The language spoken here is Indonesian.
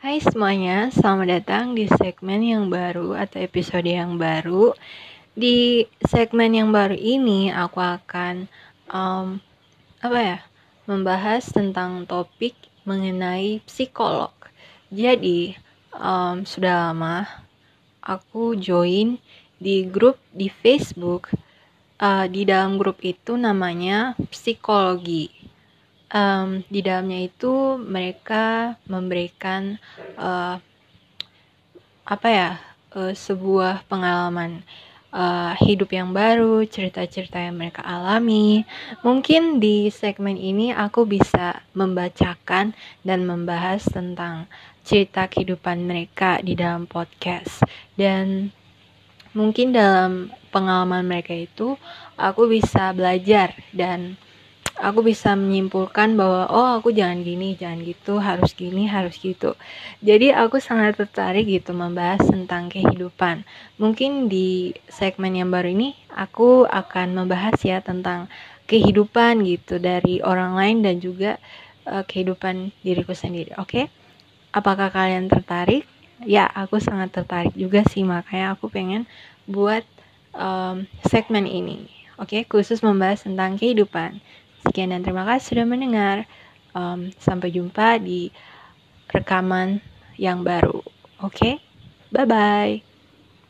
Hai semuanya, selamat datang di segmen yang baru atau episode yang baru. Di segmen yang baru ini, aku akan um, apa ya, membahas tentang topik mengenai psikolog. Jadi um, sudah lama aku join di grup di Facebook. Uh, di dalam grup itu namanya psikologi um, di dalamnya itu mereka memberikan uh, apa ya uh, sebuah pengalaman uh, hidup yang baru, cerita-cerita yang mereka alami. Mungkin di segmen ini aku bisa membacakan dan membahas tentang cerita kehidupan mereka di dalam podcast dan mungkin dalam pengalaman mereka itu aku bisa belajar dan aku bisa menyimpulkan bahwa oh aku jangan gini, jangan gitu, harus gini, harus gitu. Jadi aku sangat tertarik gitu membahas tentang kehidupan. Mungkin di segmen yang baru ini aku akan membahas ya tentang kehidupan gitu dari orang lain dan juga uh, kehidupan diriku sendiri. Oke? Okay? Apakah kalian tertarik? Ya, aku sangat tertarik juga sih makanya aku pengen buat um, segmen ini. Oke, okay? khusus membahas tentang kehidupan. Sekian dan terima kasih sudah mendengar. Um, sampai jumpa di rekaman yang baru. Oke, okay? bye bye.